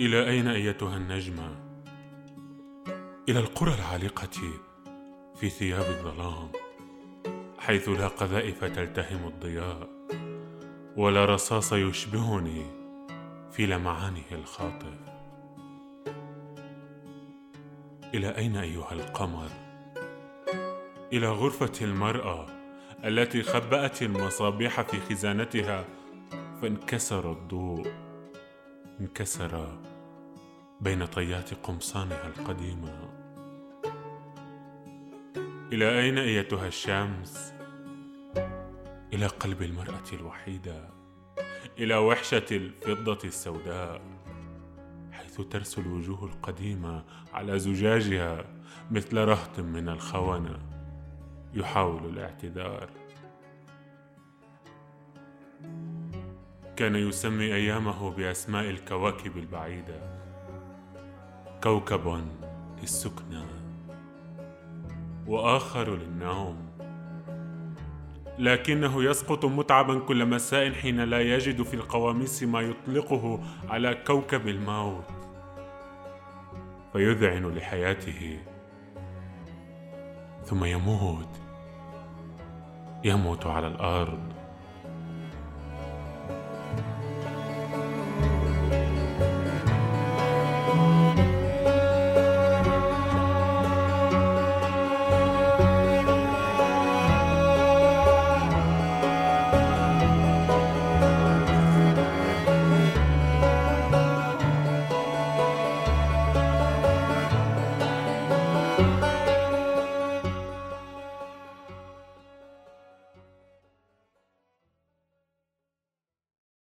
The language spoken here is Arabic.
إلى أين أيتها النجمة؟ إلى القرى العالقة في ثياب الظلام حيث لا قذائف تلتهم الضياء ولا رصاص يشبهني في لمعانه الخاطف. إلى أين أيها القمر؟ إلى غرفة المرأة التي خبأت المصابيح في خزانتها فانكسر الضوء انكسر بين طيات قمصانها القديمة. إلى أين أيتها الشمس؟ إلى قلب المرأة الوحيدة إلى وحشة الفضة السوداء حيث ترسو الوجوه القديمة على زجاجها مثل رهط من الخونة يحاول الاعتذار. كان يسمي أيامه بأسماء الكواكب البعيدة. كوكب للسكنى وآخر للنوم. لكنه يسقط متعبا كل مساء حين لا يجد في القواميس ما يطلقه على كوكب الموت. فيذعن لحياته. ثم يموت. يموت على الأرض.